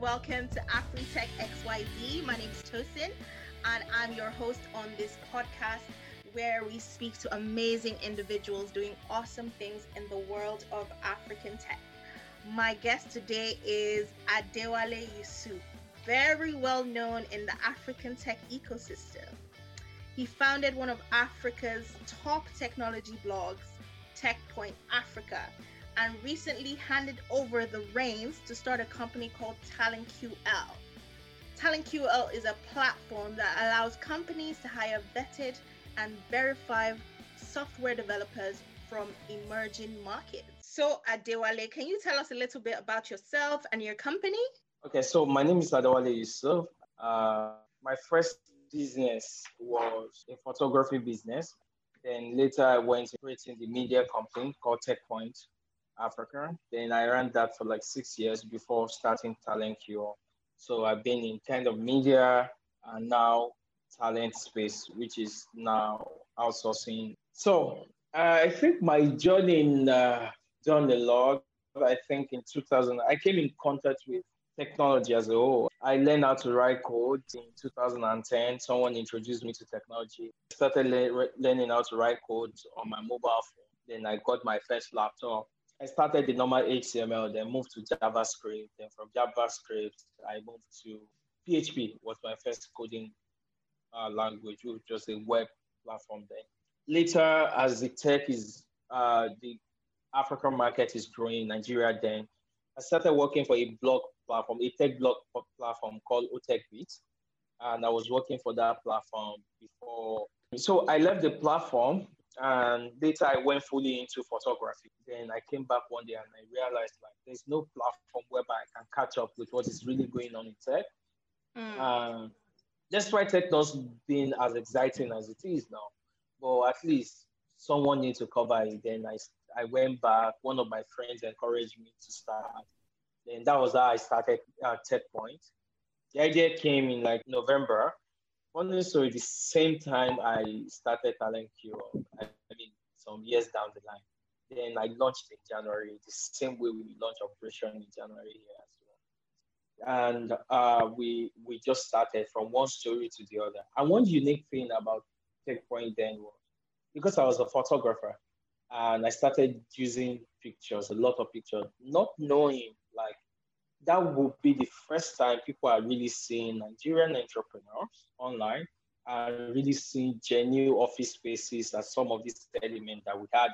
welcome to AfriTech XYZ. My name is Tosin, and I'm your host on this podcast where we speak to amazing individuals doing awesome things in the world of African tech. My guest today is Adewale Yusuf, very well known in the African tech ecosystem. He founded one of Africa's top technology blogs, TechPoint Africa, and recently handed over the reins to start a company called TalentQL. TalentQL is a platform that allows companies to hire vetted and verified software developers from emerging markets. So, Adewale, can you tell us a little bit about yourself and your company? Okay, so my name is Adewale Yusuf. Uh, my first business was a photography business. Then later I went to creating the media company called TechPoint Africa. Then I ran that for like six years before starting TalentQL. So I've been in kind of media and now talent space, which is now outsourcing. So uh, I think my journey in uh, done a lot. I think in 2000, I came in contact with technology as a whole. I learned how to write code in 2010. Someone introduced me to technology. I started le- learning how to write code on my mobile phone. Then I got my first laptop. I started the normal HTML, then moved to JavaScript. Then from JavaScript, I moved to PHP was my first coding uh, language, which was just a web platform then. Later, as the tech is, uh, the African market is growing, Nigeria then, I started working for a blog platform, a tech blog platform called OTechBeat. And I was working for that platform before. So I left the platform and later I went fully into photography. Then I came back one day and I realized like there's no platform whereby I can catch up with what is really going on in tech. Mm. Um, despite tech not being as exciting as it is now, but at least someone needs to cover it. Then I, I went back. One of my friends encouraged me to start. Then that was how I started at Tech Point. The idea came in like November Story, the same time I started Talent Cure, I, mean, some years down the line, then I launched in January, the same way we launched Operation in January here as well. And uh, we we just started from one story to the other. And one unique thing about TechPoint then was because I was a photographer and I started using pictures, a lot of pictures, not knowing like that would be the first time people are really seeing Nigerian entrepreneurs online and really seeing genuine office spaces as some of these elements that we had.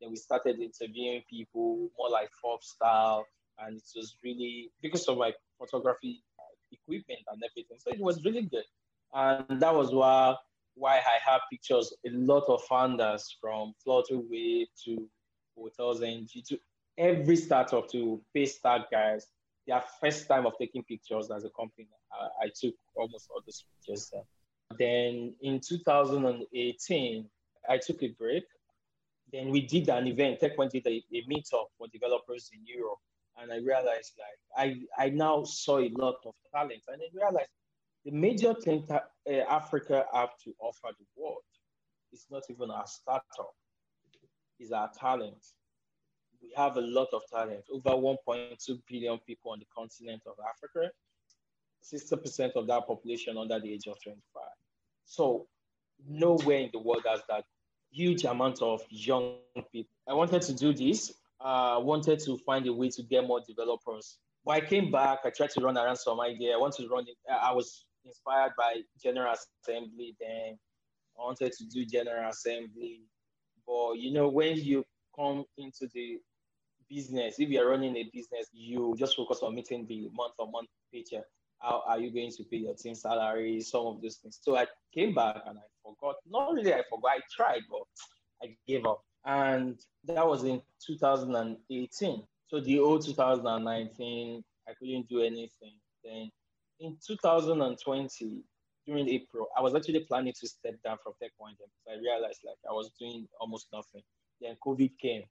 Then we started interviewing people more like Forbes style, and it was really because of my photography equipment and everything. So it was really good, and that was why why I have pictures. A lot of founders from Flutterwave to Hotels NG to every startup to Paystack guys their first time of taking pictures as a company. I, I took almost all those pictures. Then in 2018, I took a break. Then we did an event. TechPoint did a, a meetup for developers in Europe. And I realized like I, I now saw a lot of talent. And I realized the major thing that uh, Africa have to offer the world is not even our startup, is our talent we have a lot of talent. Over 1.2 billion people on the continent of Africa. 60% of that population under the age of 25. So nowhere in the world has that huge amount of young people. I wanted to do this. I uh, wanted to find a way to get more developers. But I came back. I tried to run around some idea. I wanted to run it. I was inspired by General Assembly. Then I wanted to do General Assembly. But you know, when you come into the business, if you're running a business, you just focus on meeting the month on month paycheck. How are you going to pay your team salary? Some of those things. So I came back and I forgot. Not really, I forgot. I tried, but I gave up. And that was in 2018. So the old 2019, I couldn't do anything. Then in 2020, during April, I was actually planning to step down from TechPoint because I realized like I was doing almost nothing. Then COVID came.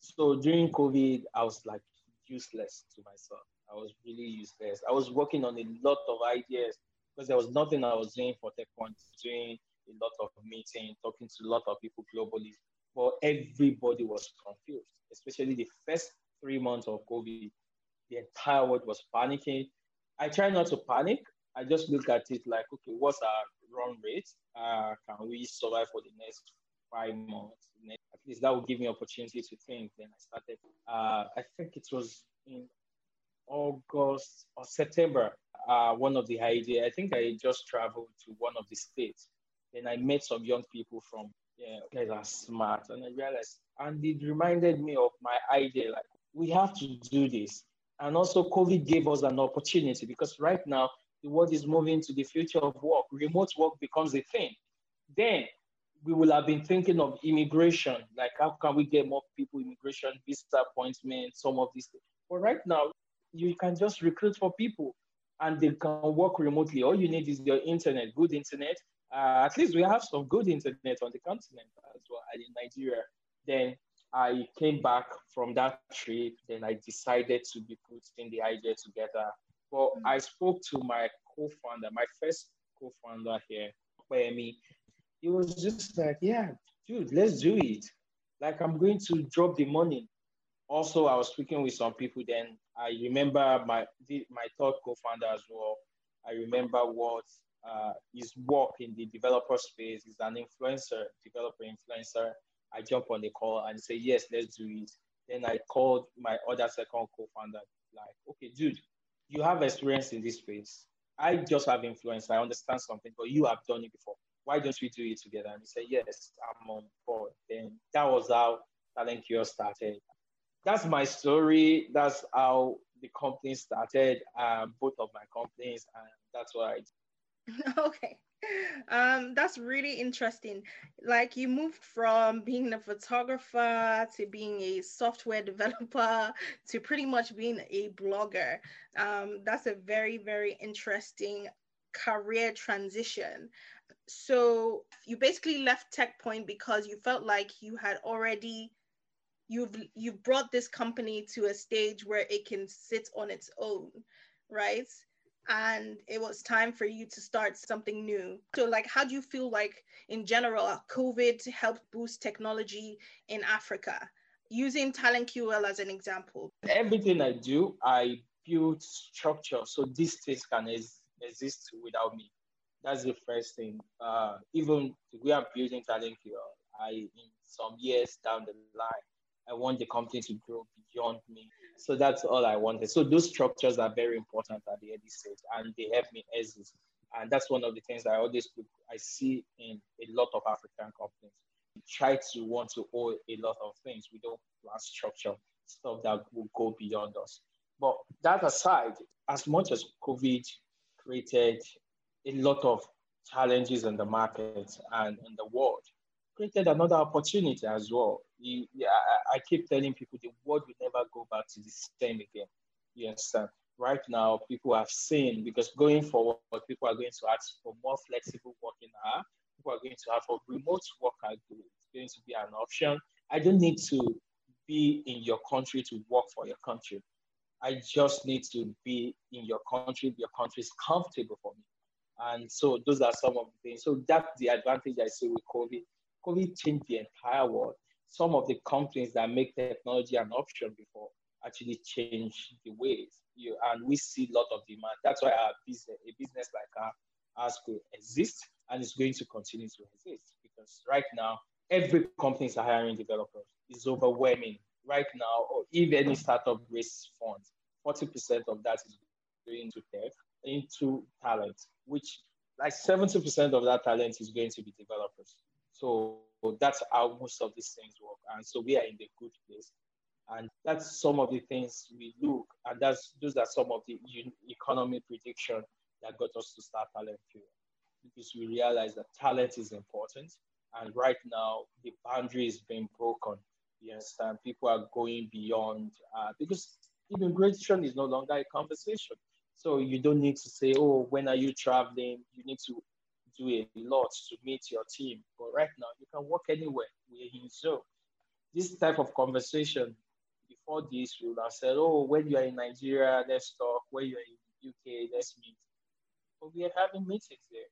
So during COVID, I was like useless to myself. I was really useless. I was working on a lot of ideas because there was nothing I was doing for TechPoint, doing a lot of meetings, talking to a lot of people globally. But everybody was confused, especially the first three months of COVID. The entire world was panicking. I try not to panic. I just look at it like, okay, what's our run rate? Uh, can we survive for the next five months? At least that would give me opportunity to think. Then I started. Uh, I think it was in August or September. Uh, one of the idea. I think I just traveled to one of the states. Then I met some young people from yeah, guys are smart, and I realized, and it reminded me of my idea. Like we have to do this, and also COVID gave us an opportunity because right now the world is moving to the future of work. Remote work becomes a thing. Then we will have been thinking of immigration, like how can we get more people immigration, visa appointment, some of these things. But right now, you can just recruit for people and they can work remotely. All you need is your internet, good internet. Uh, at least we have some good internet on the continent as well in Nigeria. Then I came back from that trip. Then I decided to be putting the idea together. But mm-hmm. I spoke to my co-founder, my first co-founder here, Kwemi. He was just like, yeah, dude, let's do it. Like I'm going to drop the money. Also, I was speaking with some people then. I remember my my third co-founder as well. I remember what uh, his work in the developer space. He's an influencer, developer influencer. I jump on the call and say, yes, let's do it. Then I called my other second co-founder, like, okay, dude, you have experience in this space. I just have influence. I understand something, but you have done it before. Why don't we do it together? And he said, Yes, I'm on board. Then that was how TalentQL started. That's my story. That's how the company started, uh, both of my companies, and that's what I did. okay um that's really interesting like you moved from being a photographer to being a software developer to pretty much being a blogger um that's a very very interesting career transition so you basically left techpoint because you felt like you had already you've you've brought this company to a stage where it can sit on its own right and it was time for you to start something new. So, like, how do you feel like in general, uh, COVID helped boost technology in Africa? Using Talent QL as an example. Everything I do, I build structure so these things can ex- exist without me. That's the first thing. Uh, even we are building Talent here. I in some years down the line, I want the company to grow beyond me. So that's all I wanted. So those structures are very important at the early stage and they help me exit. And that's one of the things that I always I see in a lot of African companies. We try to want to own a lot of things. We don't plan structure, stuff that will go beyond us. But that aside, as much as COVID created a lot of challenges in the market and in the world, created another opportunity as well. You, yeah, I, keep telling people the world will never go back to the same again. You understand? Right now, people have seen because going forward, people are going to ask for more flexible working hours. People are going to have a remote work. It's going to be an option. I don't need to be in your country to work for your country. I just need to be in your country. Your country is comfortable for me. And so those are some of the things. So that's the advantage I see with COVID COVID changed the entire world. Some of the companies that make technology an option before actually change the ways. You, and we see a lot of demand. That's why our business, a business like our, ours could exist and it's going to continue to exist because right now, every company is hiring developers. It's overwhelming. Right now, or if any startup raises funds, 40% of that is going to tech, into talent, which like 70% of that talent is going to be developers. So that's how most of these things work. And so we are in the good place. And that's some of the things we look, and that's those are some of the economy prediction that got us to start Talent Cure. Because we realize that talent is important. And right now, the boundary is being broken. You understand? People are going beyond uh, because immigration is no longer a conversation. So you don't need to say, oh, when are you traveling? You need to do a lot to meet your team. But right now, you can work anywhere. We're in Zoom. This type of conversation, before this, we would have said, oh, when you're in Nigeria, let's talk. When you're in UK, let's meet. But we are having meetings there.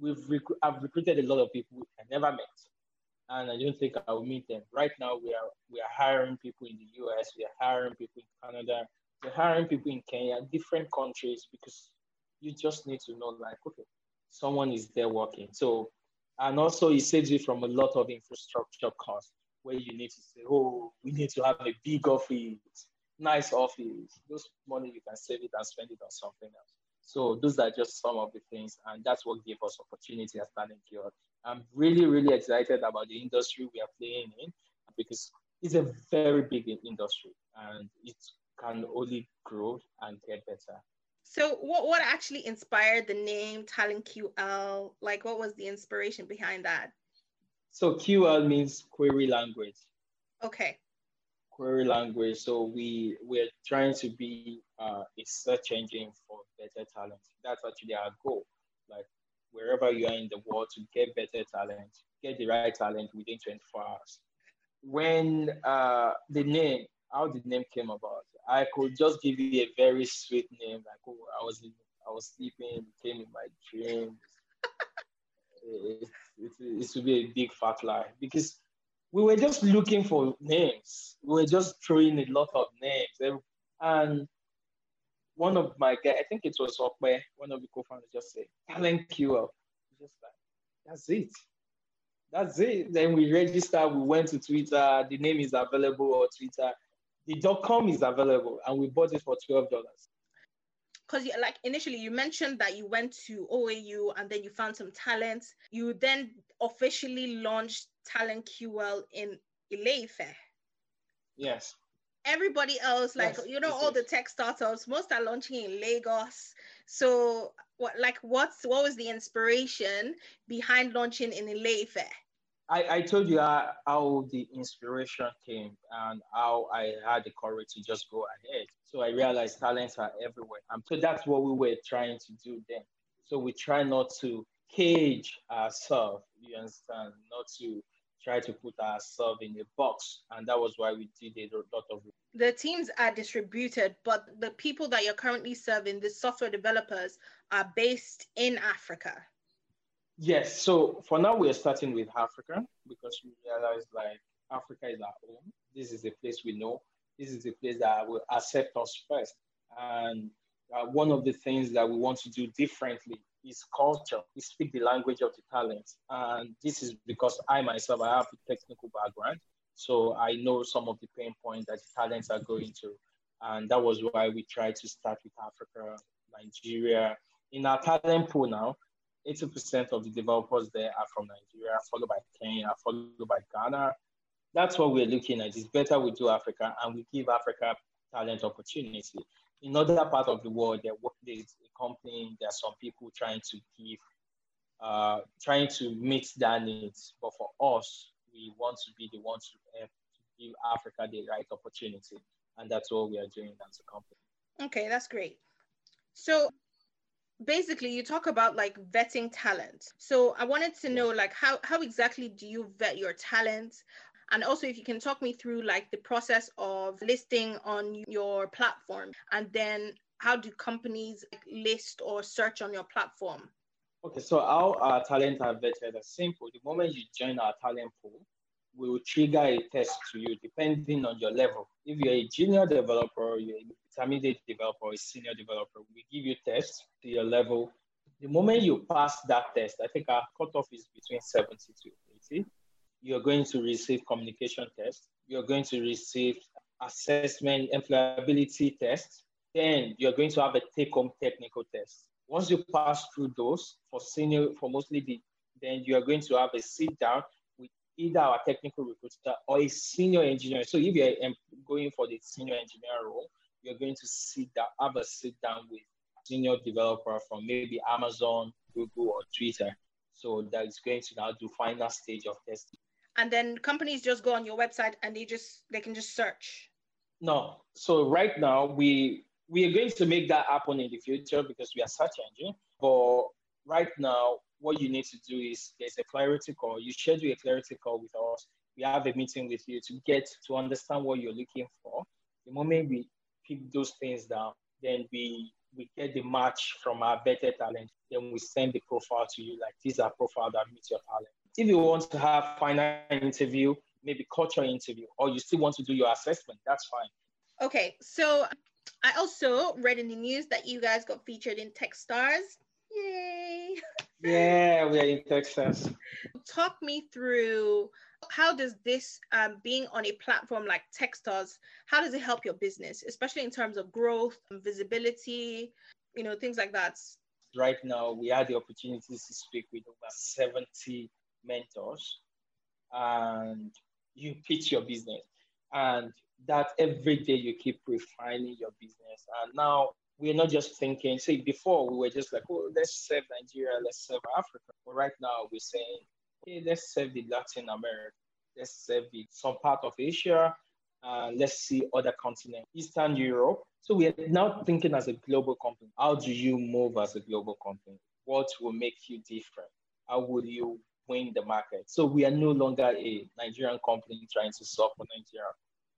We've rec- I've recruited a lot of people I never met. And I don't think I will meet them. Right now, we are we are hiring people in the US, we are hiring people in Canada, They're hiring people in Kenya, different countries, because you just need to know, like, okay, someone is there working. So, and also it saves you from a lot of infrastructure costs where you need to say, oh, we need to have a big office, nice office. Those money you can save it and spend it on something else. So those are just some of the things, and that's what gave us opportunity as TalentQL. I'm really, really excited about the industry we are playing in because it's a very big industry and it can only grow and get better. So what, what actually inspired the name Talent QL? Like what was the inspiration behind that? So QL means query language. Okay. Query language. So we we're trying to be uh, a search engine for better talent. That's actually our goal. Like wherever you are in the world to get better talent, get the right talent within 24 hours. When uh, the name, how the name came about, I could just give you a very sweet name. Like oh, I was in, I was sleeping, came in my dreams. it, it, it should be a big fat lie because we were just looking for names. We were just throwing a lot of names. And one of my guys, I think it was Okwe, one of the co-founders just said, talent QL. Just like, that's it. That's it. Then we registered, we went to Twitter, the name is available on Twitter. The dot com is available and we bought it for $12. Because like initially you mentioned that you went to OAU and then you found some talent. You then officially launched Talent QL in Ile-Ife. Yes everybody else like yes, you know all is. the tech startups most are launching in lagos so what like what's what was the inspiration behind launching in Ile-Ife? I, I told you how, how the inspiration came and how I had the courage to just go ahead. So I realized talents are everywhere. And so that's what we were trying to do then. So we try not to cage ourselves, you understand, not to try to put ourselves in a box. And that was why we did a lot of the teams are distributed, but the people that you're currently serving, the software developers, are based in Africa. Yes. So for now, we're starting with Africa because we realize like Africa is our home. This is the place we know. This is the place that will accept us first. And uh, one of the things that we want to do differently is culture. We speak the language of the talent. And this is because I myself, I have a technical background. So I know some of the pain points that the talents are going through. And that was why we tried to start with Africa, Nigeria. In our talent pool now, 80% of the developers there are from Nigeria, followed by Kenya, followed by Ghana. That's what we're looking at. It's better we do Africa and we give Africa talent opportunity. In other part of the world, there, there's a company, there are some people trying to give, uh, trying to meet their needs. But for us, we want to be the ones to, to give Africa the right opportunity. And that's what we are doing as a company. Okay, that's great. So basically you talk about like vetting talent. So I wanted to know like how, how exactly do you vet your talent? And also if you can talk me through like the process of listing on your platform and then how do companies list or search on your platform? Okay, so how our talent are vetted is simple. The moment you join our talent pool, we will trigger a test to you depending on your level. If you're a junior developer, you're an intermediate developer, a senior developer, we give you tests to your level. The moment you pass that test, I think our cutoff is between 70 to 80. You're going to receive communication test. You're going to receive assessment employability test. Then you're going to have a take-home technical test. Once you pass through those for senior, for mostly the, then you are going to have a sit down with either our technical recruiter or a senior engineer. So if you're going for the senior engineer role, you're going to sit down, have a sit down with senior developer from maybe Amazon, Google, or Twitter. So that is going to now do final stage of testing. And then companies just go on your website and they just they can just search. No. So right now we we are going to make that happen in the future because we are search engine. But right now, what you need to do is there's a clarity call. You schedule a clarity call with us. We have a meeting with you to get to understand what you're looking for. The moment we pick those things down, then we we get the match from our better talent. Then we send the profile to you. Like these are profile that meet your talent. If you want to have final interview, maybe culture interview, or you still want to do your assessment, that's fine. Okay, so I also read in the news that you guys got featured in Techstars. Yay! Yeah, we are in Techstars. Talk me through how does this um, being on a platform like Techstars, how does it help your business, especially in terms of growth, and visibility, you know, things like that? Right now, we had the opportunity to speak with over 70 mentors, and you pitch your business, and that every day you keep refining your business. And now we're not just thinking, see, before we were just like, oh, let's serve Nigeria, let's serve Africa. But right now we're saying, hey, let's serve the Latin America, let's serve the, some part of Asia, uh, let's see other continents, Eastern Europe. So we are now thinking as a global company. How do you move as a global company? What will make you different? How will you win the market? So we are no longer a Nigerian company trying to solve for Nigeria.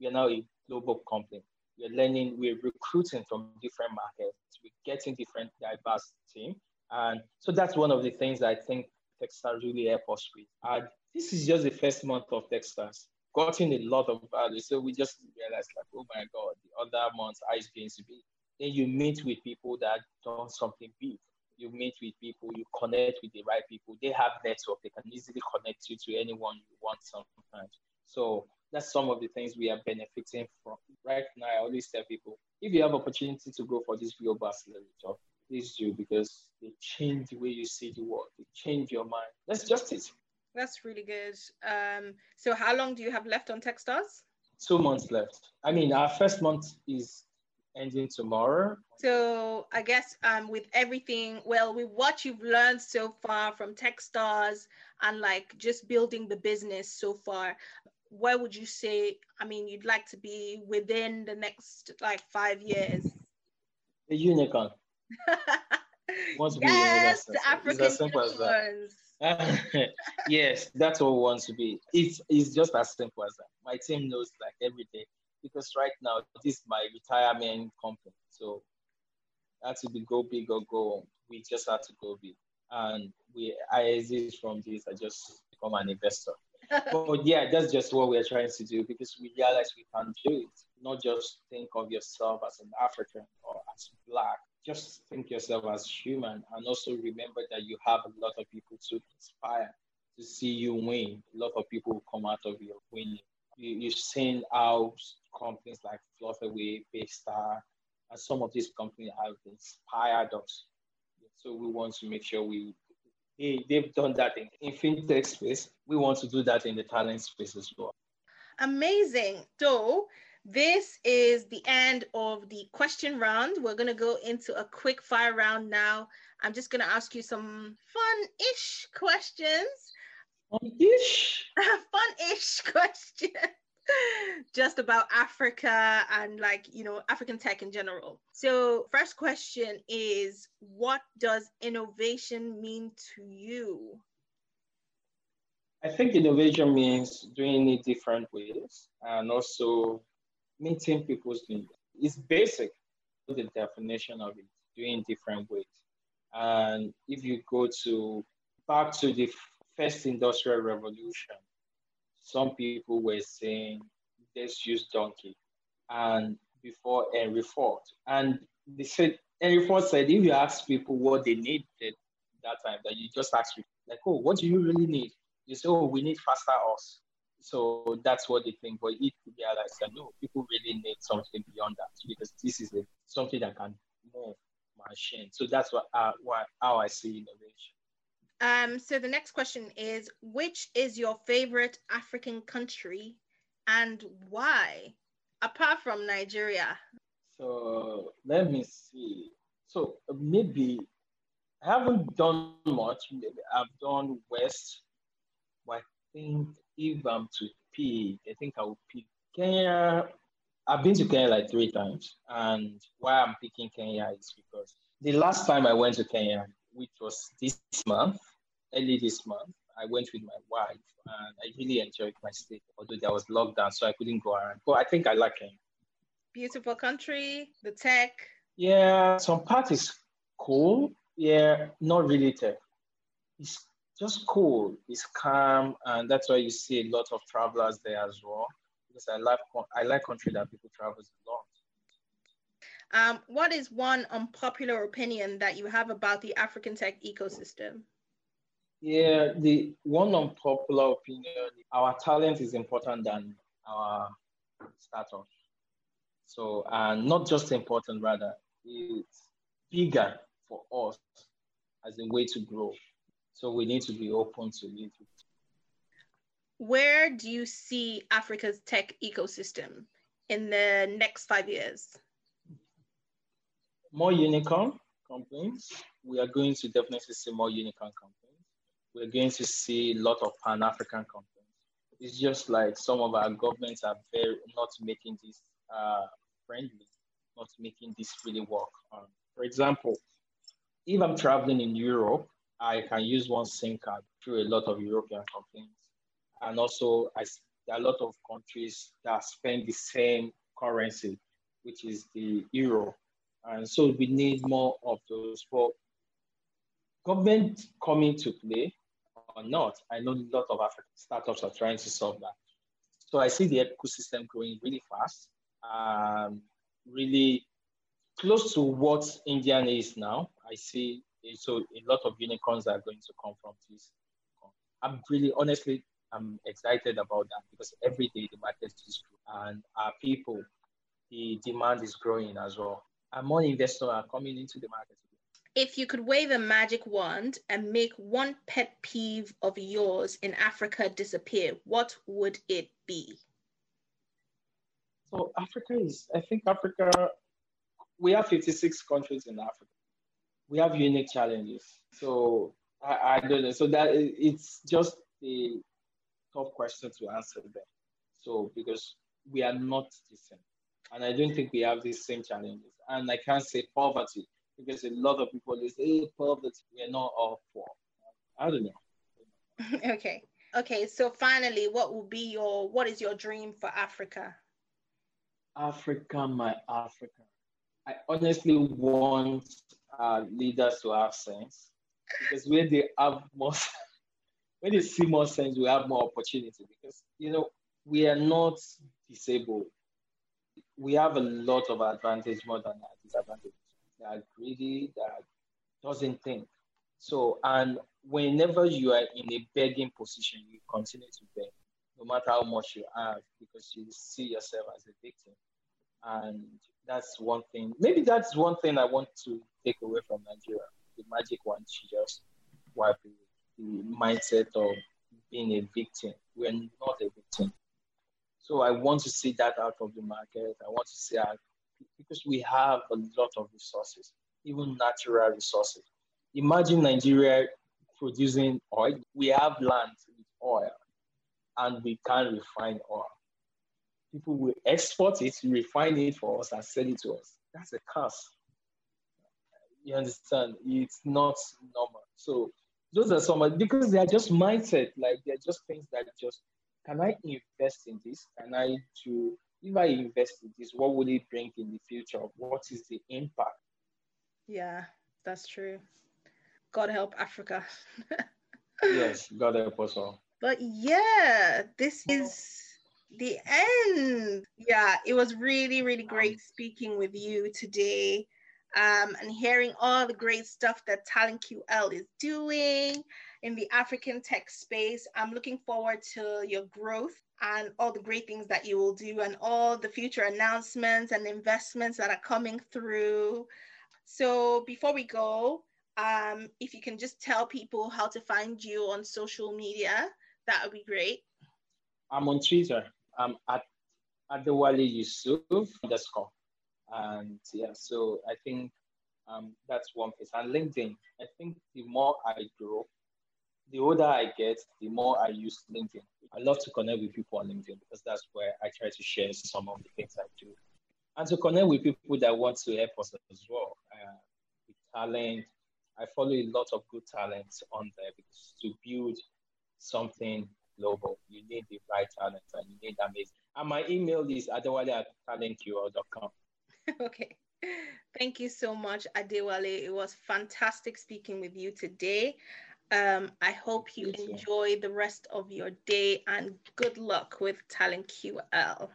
We are now a global company. We're learning, we're recruiting from different markets, we're getting different diverse team. And so that's one of the things I think Techstars really help us with. And this is just the first month of Techstars. Gotten a lot of value. So we just realized like, oh my God, the other months are going to be. Then you meet with people that done something big. You meet with people, you connect with the right people. They have network. They can easily connect you to anyone you want sometimes. So that's some of the things we are benefiting from. Right now, I always tell people, if you have opportunity to go for this global accelerator, please do because they change the way you see the world. They change your mind. That's just it. That's really good. Um, so how long do you have left on Techstars? Two months left. I mean, our first month is ending tomorrow. So I guess um, with everything, well, with what you've learned so far from Techstars and like just building the business so far, where would you say i mean you'd like to be within the next like five years a unicorn yes the african unicorns. yes that's what we want to be. It's, it's just as simple as that. My team knows like every day. Because right now this is my retirement company. So had to be go big or go home. we just have to go big. And we i exist from this. I just become an investor. But yeah, that's just what we're trying to do. Because we realize we can do it. Not just think of yourself as an African or as black. Just think yourself as human and also remember that you have a lot of people to inspire to see you win. A lot of people will come out of your winning. You, you've seen how companies like Flutterwave, Paystack, and some of these companies have inspired us. So we want to make sure we they, they've done that in, in fintech space. We want to do that in the talent space as well. Amazing. So this is the end of the question round. We're going to go into a quick fire round now. I'm just going to ask you some fun-ish questions. Fun-ish? fun-ish questions. just about Africa and like, you know, African tech in general. So, first question is what does innovation mean to you? I think innovation means doing it different ways and also meeting people's needs. It's basic, the definition of it, doing different ways. And if you go to back to the first industrial revolution, some people were saying, let's use donkey. And before Henry Ford. And they said, Henry Ford said, if you ask people what they needed that time, that you just ask people, like, oh, what do you really need? You say, oh, we need faster horse. So that's what they think. But if you realize that no, people really need something beyond that because this is a, something that can move machine. So that's what, uh, what how I see innovation. Um, so the next question is, which is your favorite African country and why, apart from Nigeria? So let me see. So maybe I haven't done much. Maybe I've done West, but I think if I'm to pick, I think I will pick Kenya. I've been to Kenya like three times, and why I'm picking Kenya is because the last time I went to Kenya, which was this month, early this month. I went with my wife and I really enjoyed my stay, although there was lockdown, so I couldn't go around. But I think I like Kenya. Beautiful country, the tech. Yeah, some part is cool. Yeah, not really tech. It's just cool. It's calm, and that's why you see a lot of travelers there as well. Because I like I like country that people travel a lot. Um, what is one unpopular opinion that you have about the African tech ecosystem? Yeah, the one unpopular opinion, our talent is important than our startup. So, and not just important, rather, it's bigger for us as a way to grow. So we need to be open to it. Where do you see Africa's tech ecosystem in the next five years? More unicorn companies. We are going to definitely see more unicorn companies. We're going to see a lot of Pan African companies. It's just like some of our governments are very not making this uh, friendly, not making this really work. Um, for example, if I'm traveling in Europe, I can use one SIM card through a lot of European companies. And also, I, there are a lot of countries that spend the same currency, which is the euro. And so we need more of those. For government coming to play or not, I know a lot of African startups are trying to solve that. So I see the ecosystem growing really fast, um, really close to what Indian is now. I see so a lot of unicorns are going to come from this. I'm really honestly I'm excited about that because every day the market is growing and our people, the demand is growing as well. And more investors are coming into the market. If you could wave a magic wand and make one pet peeve of yours in Africa disappear, what would it be? So Africa is, I think Africa, we have 56 countries in Africa. We have unique challenges. So I, I don't know. So that it's just a tough question to answer there. So because we are not the same. And I don't think we have the same challenges. And I can't say poverty because a lot of people they say hey, poverty, we're not all poor. I don't know. okay. Okay. So finally, what will be your what is your dream for Africa? Africa, my Africa. I honestly want uh, leaders to have sense because when they have more when they see more sense, we have more opportunity because you know we are not disabled. We have a lot of advantage more than disadvantage. They are greedy, are, doesn't think. So and whenever you are in a begging position, you continue to beg, no matter how much you have, because you see yourself as a victim. And that's one thing. Maybe that's one thing I want to take away from Nigeria. The magic one, she just wipe away the mindset of being a victim. We're not a victim. So I want to see that out of the market. I want to see our, because we have a lot of resources, even natural resources. Imagine Nigeria producing oil. We have land with oil, and we can't refine oil. People will export it, refine it for us, and sell it to us. That's a curse. You understand? It's not normal. So those are some because they are just mindset like they're just things that just can i invest in this? Can i do if i invest in this what would it bring in the future? What is the impact? Yeah that's true. God help africa. Yes god help us all. But yeah this is the end. Yeah it was really really great um, speaking with you today um, and hearing all the great stuff that Talent QL is doing in the African tech space. I'm looking forward to your growth and all the great things that you will do and all the future announcements and investments that are coming through. So before we go, um, if you can just tell people how to find you on social media, that would be great. I'm on Twitter. I'm at Adewale Yusuf underscore. And yeah, so I think um, that's one piece. And LinkedIn, I think the more I grow, the older I get, the more I use LinkedIn. I love to connect with people on LinkedIn because that's where I try to share some of the things I do. And to connect with people that want to help us as well. Uh, with talent, I follow a lot of good talents on there because to build something global, you need the right talent and you need amazing. And my email is adewale at talentql.com. okay. Thank you so much, Adewale. It was fantastic speaking with you today. Um, I hope you enjoy the rest of your day and good luck with Talent QL.